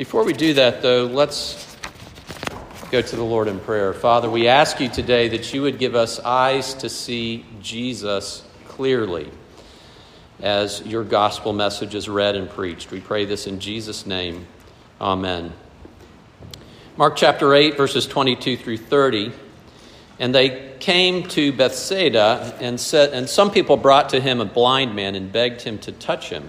Before we do that, though, let's go to the Lord in prayer. Father, we ask you today that you would give us eyes to see Jesus clearly as your gospel message is read and preached. We pray this in Jesus' name. Amen. Mark chapter 8, verses 22 through 30. And they came to Bethsaida, and, said, and some people brought to him a blind man and begged him to touch him.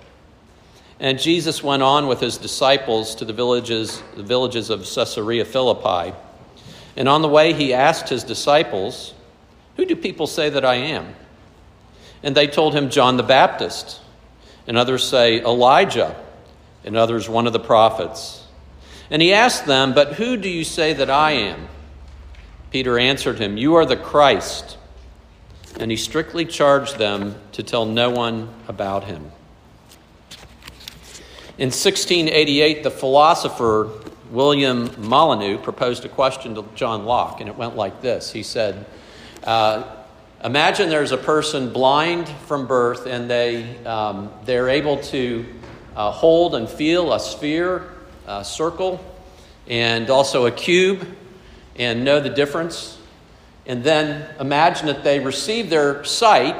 And Jesus went on with his disciples to the villages, the villages of Caesarea Philippi. And on the way, he asked his disciples, Who do people say that I am? And they told him, John the Baptist. And others say, Elijah. And others, one of the prophets. And he asked them, But who do you say that I am? Peter answered him, You are the Christ. And he strictly charged them to tell no one about him. In 1688, the philosopher William Molyneux proposed a question to John Locke, and it went like this He said, uh, Imagine there's a person blind from birth, and they, um, they're able to uh, hold and feel a sphere, a circle, and also a cube, and know the difference. And then imagine that they receive their sight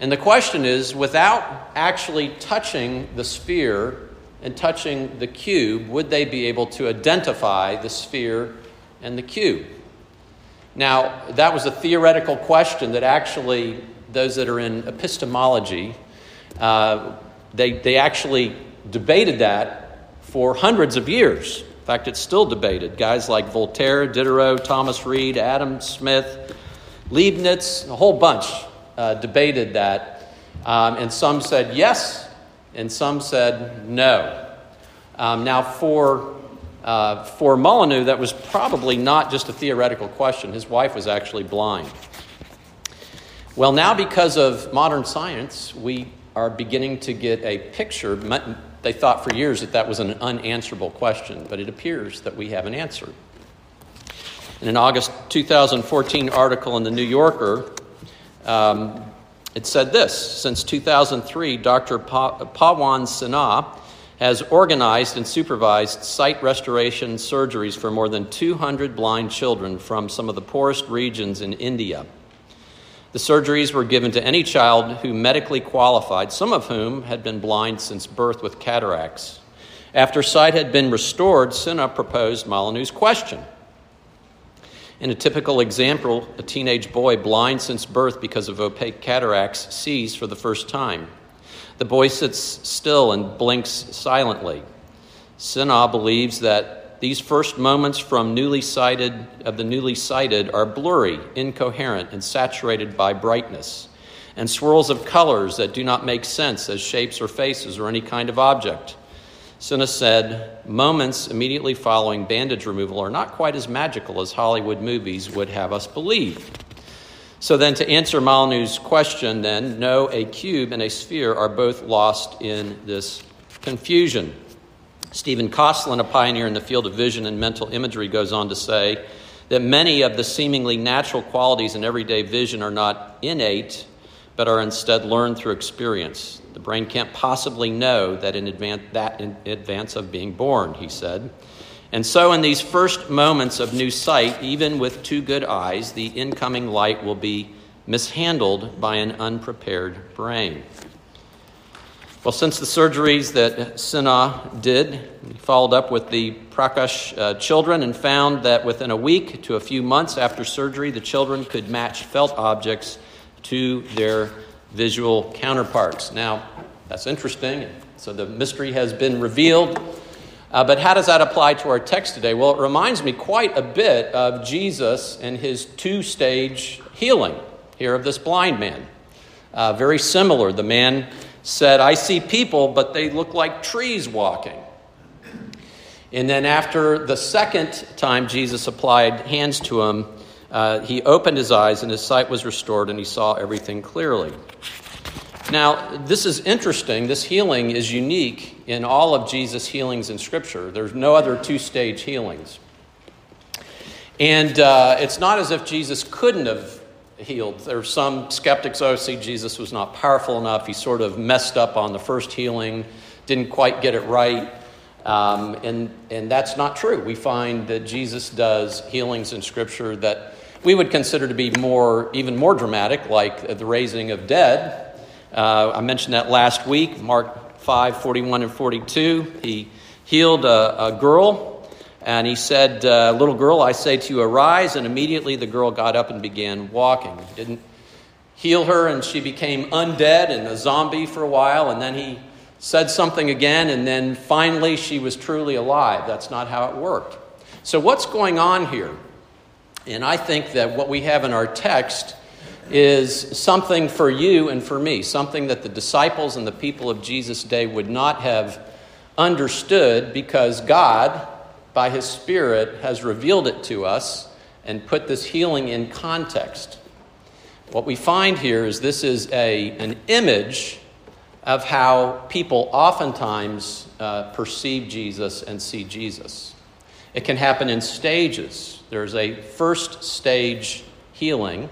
and the question is without actually touching the sphere and touching the cube, would they be able to identify the sphere and the cube? Now, that was a theoretical question that actually, those that are in epistemology, uh, they, they actually debated that for hundreds of years. In fact, it's still debated. Guys like Voltaire, Diderot, Thomas Reid, Adam Smith, Leibniz, a whole bunch uh, debated that, um, and some said yes, and some said no. Um, now, for uh, for Molyneux, that was probably not just a theoretical question. His wife was actually blind. Well, now because of modern science, we are beginning to get a picture. They thought for years that that was an unanswerable question, but it appears that we have an answer. In an August 2014 article in The New Yorker, um, it said this Since 2003, Dr. Pa- Pawan Sinha has organized and supervised sight restoration surgeries for more than 200 blind children from some of the poorest regions in India. The surgeries were given to any child who medically qualified, some of whom had been blind since birth with cataracts. After sight had been restored, Sinha proposed Molyneux's question in a typical example, a teenage boy blind since birth because of opaque cataracts sees for the first time. The boy sits still and blinks silently. Sinha believes that these first moments from newly sighted of the newly sighted are blurry, incoherent, and saturated by brightness, and swirls of colors that do not make sense as shapes or faces or any kind of object. Sinha said, Moments immediately following bandage removal are not quite as magical as Hollywood movies would have us believe. So, then to answer Molyneux's question, then, no, a cube and a sphere are both lost in this confusion. Stephen Kosslyn, a pioneer in the field of vision and mental imagery, goes on to say that many of the seemingly natural qualities in everyday vision are not innate, but are instead learned through experience. The brain can't possibly know that in advance, that in advance of being born, he said. And so, in these first moments of new sight, even with two good eyes, the incoming light will be mishandled by an unprepared brain. Well, since the surgeries that Sinha did, he followed up with the Prakash uh, children and found that within a week to a few months after surgery, the children could match felt objects to their visual counterparts. Now, that's interesting. So the mystery has been revealed. Uh, but how does that apply to our text today? Well, it reminds me quite a bit of Jesus and his two stage healing here of this blind man. Uh, very similar. The man said, I see people, but they look like trees walking. And then, after the second time Jesus applied hands to him, uh, he opened his eyes and his sight was restored and he saw everything clearly. Now, this is interesting. This healing is unique in all of Jesus' healings in Scripture. There's no other two stage healings. And uh, it's not as if Jesus couldn't have healed. There are some skeptics, oh, see, Jesus was not powerful enough. He sort of messed up on the first healing, didn't quite get it right. Um, and, and that's not true. We find that Jesus does healings in Scripture that we would consider to be more, even more dramatic, like the raising of dead. Uh, I mentioned that last week, Mark 5 41 and 42. He healed a, a girl, and he said, uh, Little girl, I say to you, arise. And immediately the girl got up and began walking. He didn't heal her, and she became undead and a zombie for a while, and then he said something again, and then finally she was truly alive. That's not how it worked. So, what's going on here? And I think that what we have in our text is something for you and for me, something that the disciples and the people of Jesus' day would not have understood because God, by His Spirit, has revealed it to us and put this healing in context. What we find here is this is a, an image of how people oftentimes uh, perceive Jesus and see Jesus. It can happen in stages. There's a first stage healing,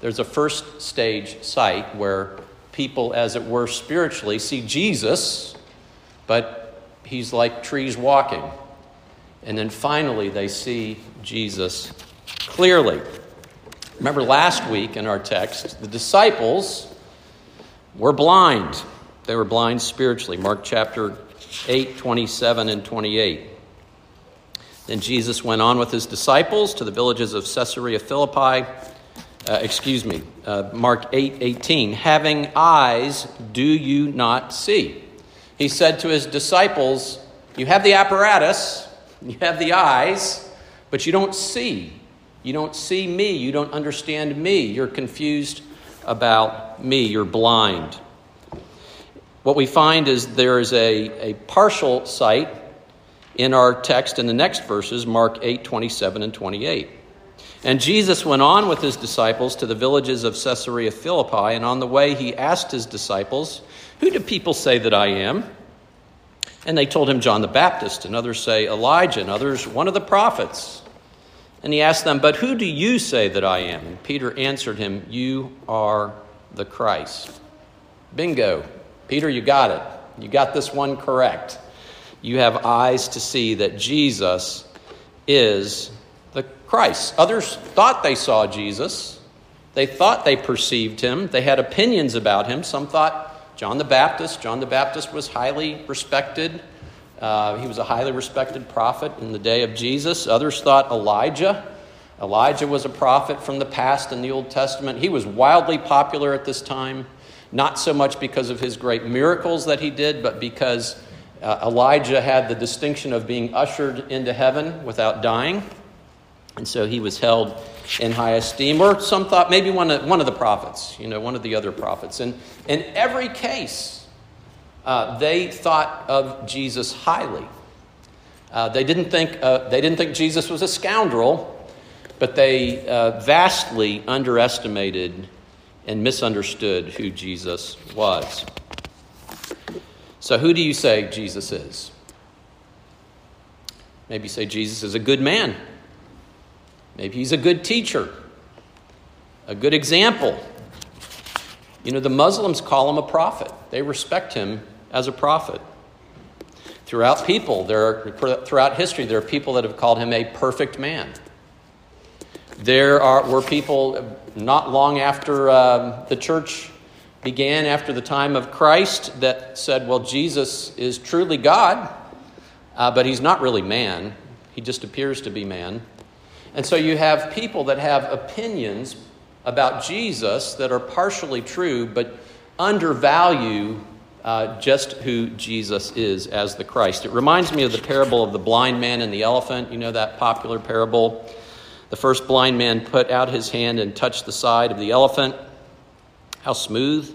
there's a first stage sight where people, as it were, spiritually see Jesus, but he's like trees walking. And then finally, they see Jesus clearly. Remember last week in our text, the disciples were blind. They were blind spiritually. Mark chapter 8, 27 and 28. Then Jesus went on with his disciples to the villages of Caesarea Philippi. Uh, excuse me, uh, Mark 8, 18. Having eyes, do you not see? He said to his disciples, You have the apparatus, you have the eyes, but you don't see. You don't see me. You don't understand me. You're confused about me. You're blind what we find is there is a, a partial sight in our text in the next verses, Mark 8, 27 and 28. And Jesus went on with his disciples to the villages of Caesarea Philippi, and on the way he asked his disciples, Who do people say that I am? And they told him John the Baptist, and others say Elijah, and others one of the prophets. And he asked them, But who do you say that I am? And Peter answered him, You are the Christ. Bingo. Peter, you got it. You got this one correct. You have eyes to see that Jesus is the Christ. Others thought they saw Jesus. They thought they perceived him. They had opinions about him. Some thought John the Baptist. John the Baptist was highly respected. Uh, he was a highly respected prophet in the day of Jesus. Others thought Elijah. Elijah was a prophet from the past in the Old Testament. He was wildly popular at this time not so much because of his great miracles that he did, but because uh, Elijah had the distinction of being ushered into heaven without dying. And so he was held in high esteem. Or some thought maybe one of, one of the prophets, you know, one of the other prophets. And in every case, uh, they thought of Jesus highly. Uh, they, didn't think, uh, they didn't think Jesus was a scoundrel, but they uh, vastly underestimated and misunderstood who Jesus was. So, who do you say Jesus is? Maybe you say Jesus is a good man. Maybe he's a good teacher, a good example. You know, the Muslims call him a prophet, they respect him as a prophet. Throughout people, there are, throughout history, there are people that have called him a perfect man. There are, were people not long after um, the church began, after the time of Christ, that said, well, Jesus is truly God, uh, but he's not really man. He just appears to be man. And so you have people that have opinions about Jesus that are partially true, but undervalue uh, just who Jesus is as the Christ. It reminds me of the parable of the blind man and the elephant. You know that popular parable? The first blind man put out his hand and touched the side of the elephant. How smooth!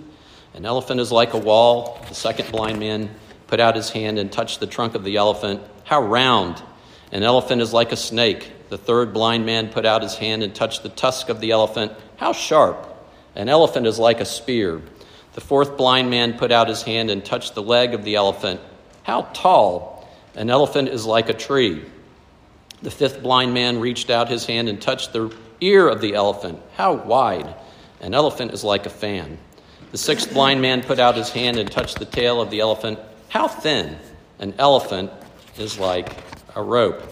An elephant is like a wall. The second blind man put out his hand and touched the trunk of the elephant. How round! An elephant is like a snake. The third blind man put out his hand and touched the tusk of the elephant. How sharp! An elephant is like a spear. The fourth blind man put out his hand and touched the leg of the elephant. How tall! An elephant is like a tree. The fifth blind man reached out his hand and touched the ear of the elephant. How wide! An elephant is like a fan. The sixth blind man put out his hand and touched the tail of the elephant. How thin! An elephant is like a rope.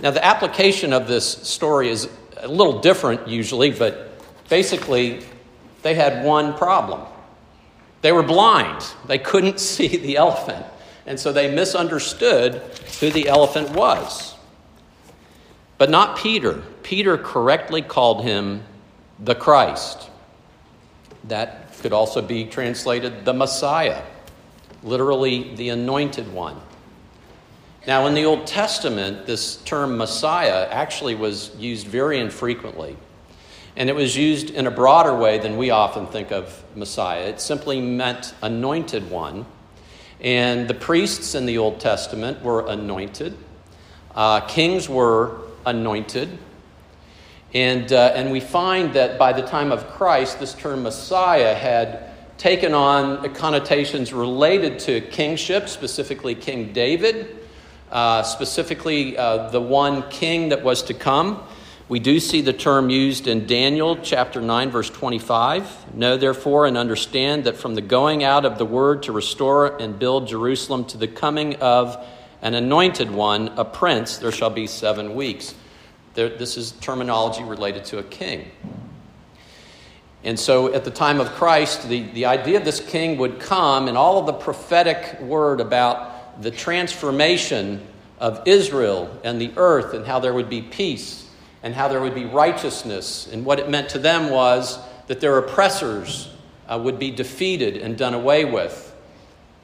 Now, the application of this story is a little different usually, but basically, they had one problem. They were blind, they couldn't see the elephant, and so they misunderstood who the elephant was. But not Peter. Peter correctly called him the Christ. That could also be translated the Messiah, literally the anointed one. Now, in the Old Testament, this term Messiah actually was used very infrequently. And it was used in a broader way than we often think of Messiah. It simply meant anointed one. And the priests in the Old Testament were anointed, uh, kings were anointed. And, uh, and we find that by the time of Christ, this term Messiah had taken on connotations related to kingship, specifically King David, uh, specifically uh, the one king that was to come. We do see the term used in Daniel chapter 9, verse 25. Know therefore and understand that from the going out of the word to restore and build Jerusalem to the coming of an anointed one, a prince, there shall be seven weeks. This is terminology related to a king. And so at the time of Christ, the, the idea of this king would come, and all of the prophetic word about the transformation of Israel and the earth, and how there would be peace and how there would be righteousness. And what it meant to them was that their oppressors uh, would be defeated and done away with.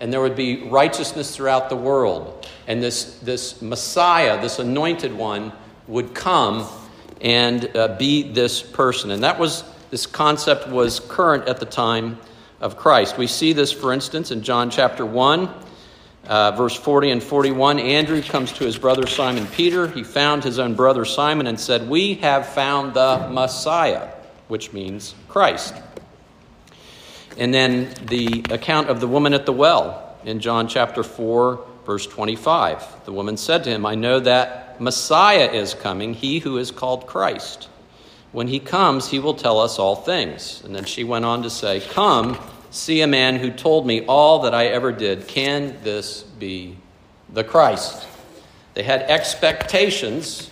And there would be righteousness throughout the world. And this, this Messiah, this anointed one, would come and uh, be this person. And that was, this concept was current at the time of Christ. We see this, for instance, in John chapter 1. Uh, verse 40 and 41 Andrew comes to his brother Simon Peter. He found his own brother Simon and said, We have found the Messiah, which means Christ. And then the account of the woman at the well in John chapter 4, verse 25. The woman said to him, I know that Messiah is coming, he who is called Christ. When he comes, he will tell us all things. And then she went on to say, Come see a man who told me all that I ever did. Can this be the Christ? They had expectations,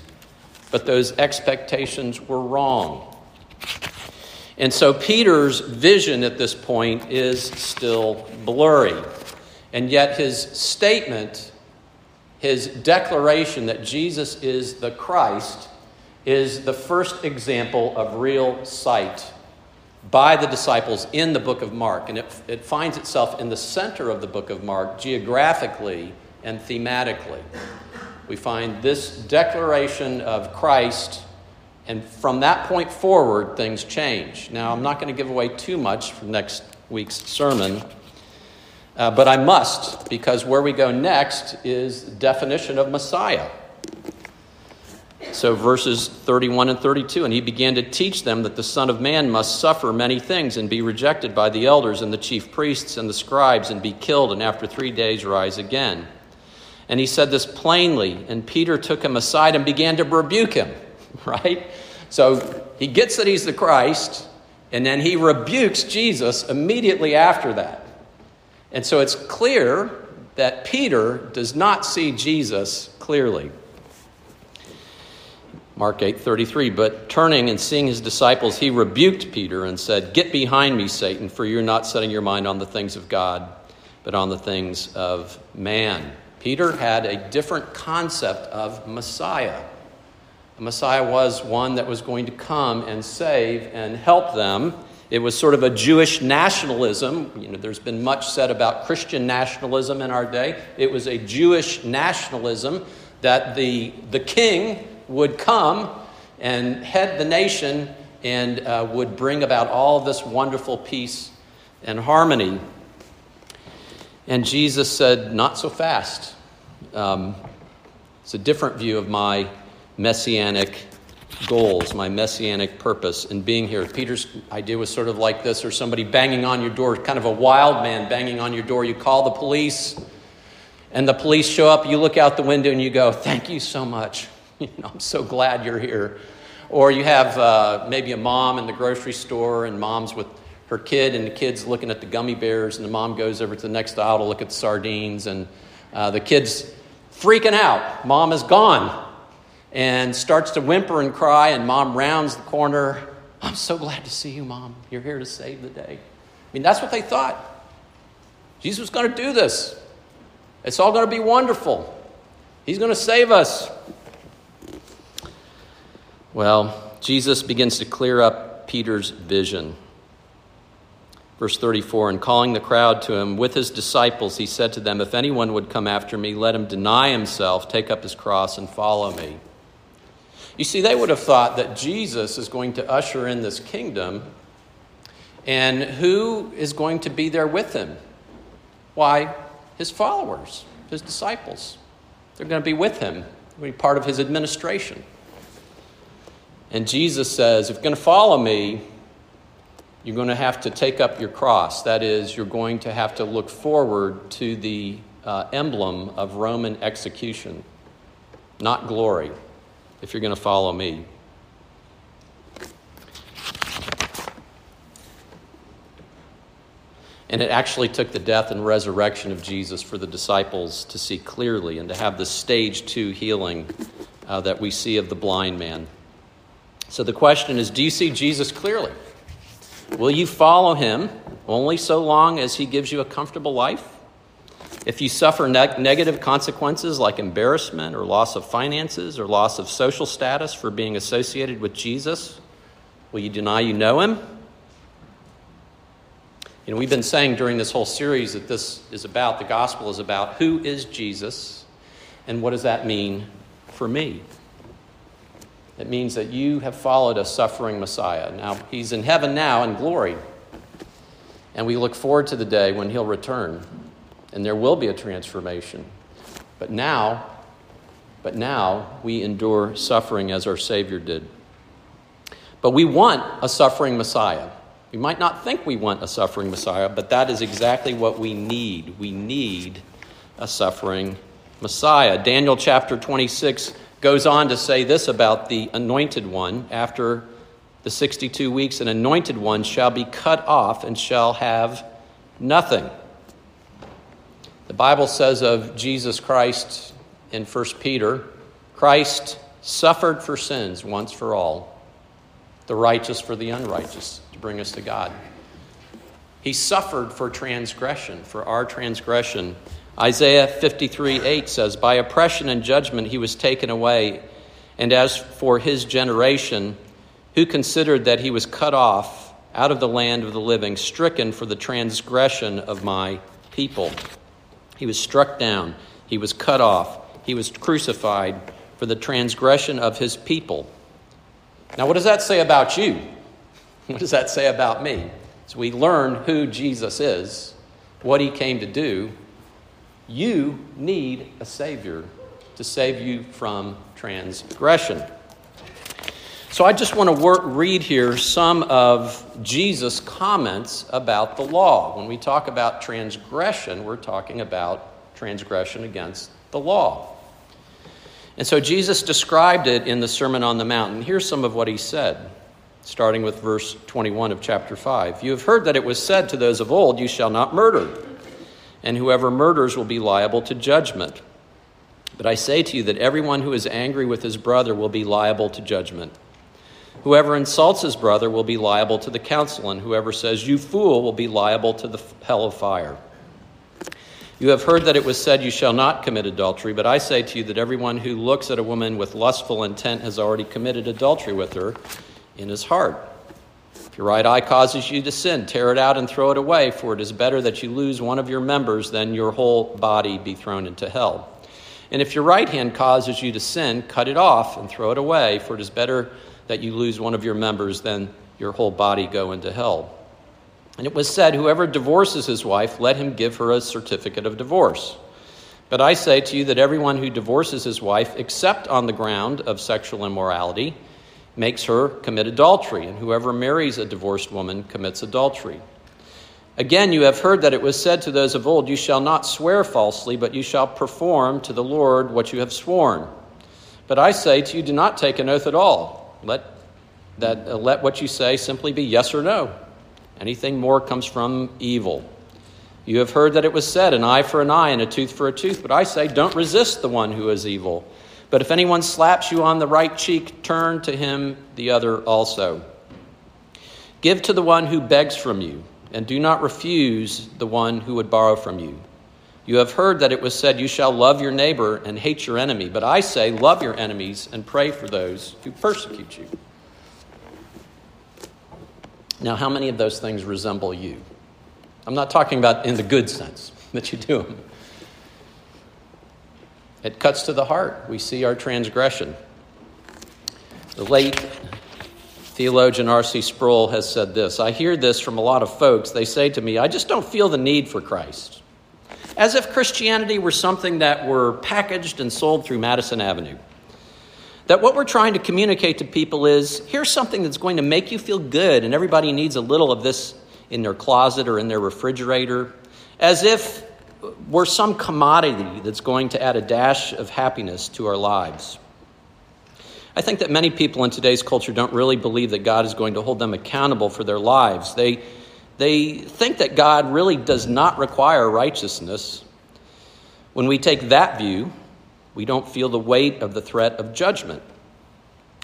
but those expectations were wrong. And so Peter's vision at this point is still blurry. And yet his statement, his declaration that Jesus is the Christ, is the first example of real sight by the disciples in the book of Mark. And it, it finds itself in the center of the book of Mark geographically and thematically. We find this declaration of Christ, and from that point forward, things change. Now, I'm not going to give away too much from next week's sermon, uh, but I must, because where we go next is definition of Messiah. So, verses 31 and 32 And he began to teach them that the Son of Man must suffer many things and be rejected by the elders and the chief priests and the scribes and be killed, and after three days rise again. And he said this plainly, and Peter took him aside and began to rebuke him, right? So he gets that he's the Christ, and then he rebukes Jesus immediately after that. And so it's clear that Peter does not see Jesus clearly. Mark 8:33 but turning and seeing his disciples he rebuked Peter and said get behind me Satan for you're not setting your mind on the things of God but on the things of man. Peter had a different concept of Messiah. Messiah was one that was going to come and save and help them. It was sort of a Jewish nationalism. You know, there's been much said about Christian nationalism in our day. It was a Jewish nationalism that the, the king would come and head the nation and uh, would bring about all this wonderful peace and harmony. And Jesus said, Not so fast. Um, It's a different view of my messianic goals, my messianic purpose in being here. Peter's idea was sort of like this or somebody banging on your door, kind of a wild man banging on your door. You call the police, and the police show up. You look out the window and you go, Thank you so much. You know, I'm so glad you're here. Or you have uh, maybe a mom in the grocery store, and mom's with her kid, and the kid's looking at the gummy bears, and the mom goes over to the next aisle to look at the sardines, and uh, the kid's freaking out. Mom is gone and starts to whimper and cry, and mom rounds the corner. I'm so glad to see you, mom. You're here to save the day. I mean, that's what they thought. Jesus was going to do this. It's all going to be wonderful. He's going to save us. Well, Jesus begins to clear up Peter's vision. Verse 34 And calling the crowd to him with his disciples, he said to them, If anyone would come after me, let him deny himself, take up his cross, and follow me. You see, they would have thought that Jesus is going to usher in this kingdom, and who is going to be there with him? Why, his followers, his disciples. They're going to be with him, be part of his administration. And Jesus says, if you're going to follow me, you're going to have to take up your cross. That is, you're going to have to look forward to the uh, emblem of Roman execution, not glory if you're going to follow me. And it actually took the death and resurrection of Jesus for the disciples to see clearly and to have the stage two healing uh, that we see of the blind man. So the question is do you see Jesus clearly? Will you follow him only so long as he gives you a comfortable life? If you suffer ne- negative consequences like embarrassment or loss of finances or loss of social status for being associated with Jesus, will you deny you know him? You know, we've been saying during this whole series that this is about, the gospel is about who is Jesus and what does that mean for me? It means that you have followed a suffering Messiah. Now, he's in heaven now in glory. And we look forward to the day when he'll return and there will be a transformation. But now, but now we endure suffering as our Savior did. But we want a suffering Messiah. We might not think we want a suffering Messiah, but that is exactly what we need. We need a suffering Messiah. Daniel chapter 26 goes on to say this about the anointed one after the 62 weeks an anointed one shall be cut off and shall have nothing the Bible says of Jesus Christ in 1 Peter Christ suffered for sins once for all, the righteous for the unrighteous, to bring us to God. He suffered for transgression, for our transgression. Isaiah 53 8 says, By oppression and judgment he was taken away. And as for his generation, who considered that he was cut off out of the land of the living, stricken for the transgression of my people. He was struck down, he was cut off, he was crucified for the transgression of his people. Now, what does that say about you? What does that say about me? So we learn who Jesus is, what he came to do. You need a Savior to save you from transgression. So I just want to work, read here some of Jesus' comments about the law. When we talk about transgression, we're talking about transgression against the law. And so Jesus described it in the Sermon on the Mount. And here's some of what he said, starting with verse 21 of chapter 5. You have heard that it was said to those of old, You shall not murder, and whoever murders will be liable to judgment. But I say to you that everyone who is angry with his brother will be liable to judgment. Whoever insults his brother will be liable to the council, and whoever says, You fool, will be liable to the hell of fire. You have heard that it was said, You shall not commit adultery, but I say to you that everyone who looks at a woman with lustful intent has already committed adultery with her in his heart. If your right eye causes you to sin, tear it out and throw it away, for it is better that you lose one of your members than your whole body be thrown into hell. And if your right hand causes you to sin, cut it off and throw it away, for it is better that you lose one of your members, then your whole body go into hell. And it was said, Whoever divorces his wife, let him give her a certificate of divorce. But I say to you that everyone who divorces his wife, except on the ground of sexual immorality, makes her commit adultery, and whoever marries a divorced woman commits adultery. Again, you have heard that it was said to those of old, You shall not swear falsely, but you shall perform to the Lord what you have sworn. But I say to you, do not take an oath at all. Let, that, uh, let what you say simply be yes or no. Anything more comes from evil. You have heard that it was said, an eye for an eye and a tooth for a tooth. But I say, don't resist the one who is evil. But if anyone slaps you on the right cheek, turn to him the other also. Give to the one who begs from you, and do not refuse the one who would borrow from you. You have heard that it was said, You shall love your neighbor and hate your enemy. But I say, Love your enemies and pray for those who persecute you. Now, how many of those things resemble you? I'm not talking about in the good sense that you do them. It cuts to the heart. We see our transgression. The late theologian R.C. Sproul has said this I hear this from a lot of folks. They say to me, I just don't feel the need for Christ. As if Christianity were something that were packaged and sold through Madison Avenue. That what we're trying to communicate to people is here's something that's going to make you feel good, and everybody needs a little of this in their closet or in their refrigerator. As if we're some commodity that's going to add a dash of happiness to our lives. I think that many people in today's culture don't really believe that God is going to hold them accountable for their lives. They, they think that God really does not require righteousness. When we take that view, we don't feel the weight of the threat of judgment.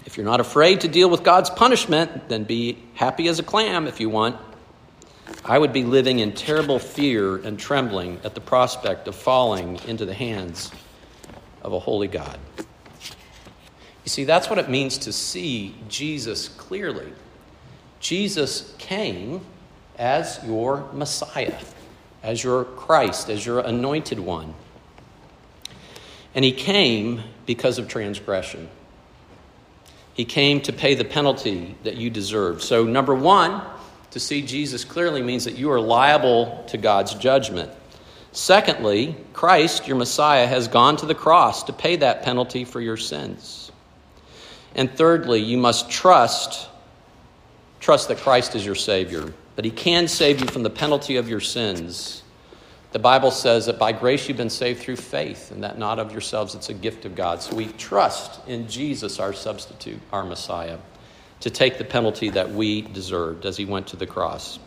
If you're not afraid to deal with God's punishment, then be happy as a clam if you want. I would be living in terrible fear and trembling at the prospect of falling into the hands of a holy God. You see, that's what it means to see Jesus clearly. Jesus came as your Messiah, as your Christ, as your anointed one. And he came because of transgression. He came to pay the penalty that you deserve. So, number one, to see Jesus clearly means that you are liable to God's judgment. Secondly, Christ, your Messiah, has gone to the cross to pay that penalty for your sins. And thirdly, you must trust trust that Christ is your savior, that he can save you from the penalty of your sins. The Bible says that by grace you've been saved through faith, and that not of yourselves, it's a gift of God. So we trust in Jesus, our substitute, our Messiah to take the penalty that we deserved as he went to the cross.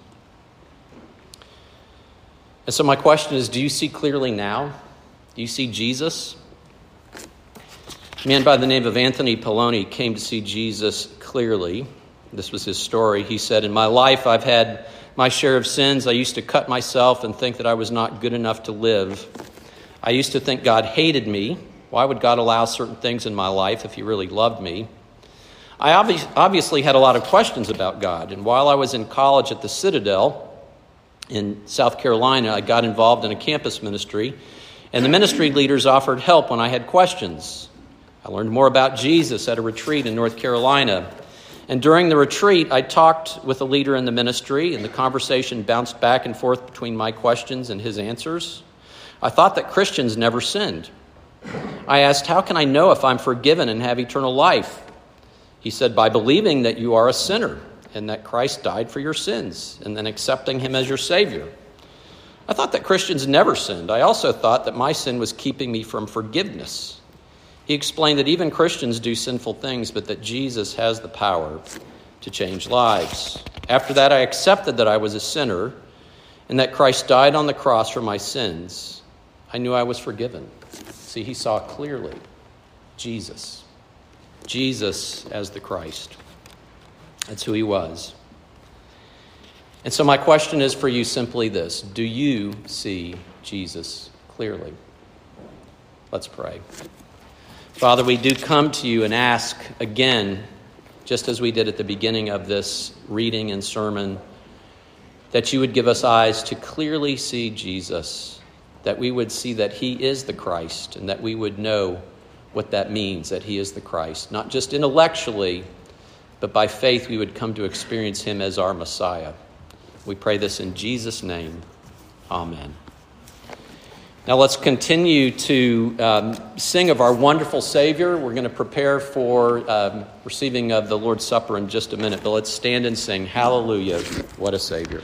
And so, my question is do you see clearly now? Do you see Jesus? A man by the name of Anthony Poloni came to see Jesus clearly. This was his story. He said, In my life, I've had my share of sins. I used to cut myself and think that I was not good enough to live. I used to think God hated me. Why would God allow certain things in my life if He really loved me? I obviously had a lot of questions about God, and while I was in college at the Citadel in South Carolina, I got involved in a campus ministry, and the ministry leaders offered help when I had questions. I learned more about Jesus at a retreat in North Carolina. And during the retreat, I talked with a leader in the ministry, and the conversation bounced back and forth between my questions and his answers. I thought that Christians never sinned. I asked, How can I know if I'm forgiven and have eternal life? He said, by believing that you are a sinner and that Christ died for your sins and then accepting him as your Savior. I thought that Christians never sinned. I also thought that my sin was keeping me from forgiveness. He explained that even Christians do sinful things, but that Jesus has the power to change lives. After that, I accepted that I was a sinner and that Christ died on the cross for my sins. I knew I was forgiven. See, he saw clearly Jesus. Jesus as the Christ. That's who he was. And so, my question is for you simply this Do you see Jesus clearly? Let's pray. Father, we do come to you and ask again, just as we did at the beginning of this reading and sermon, that you would give us eyes to clearly see Jesus, that we would see that he is the Christ, and that we would know what that means that he is the Christ. Not just intellectually, but by faith we would come to experience him as our Messiah. We pray this in Jesus' name. Amen. Now let's continue to um, sing of our wonderful Savior. We're going to prepare for um, receiving of the Lord's Supper in just a minute, but let's stand and sing, Hallelujah, what a Savior.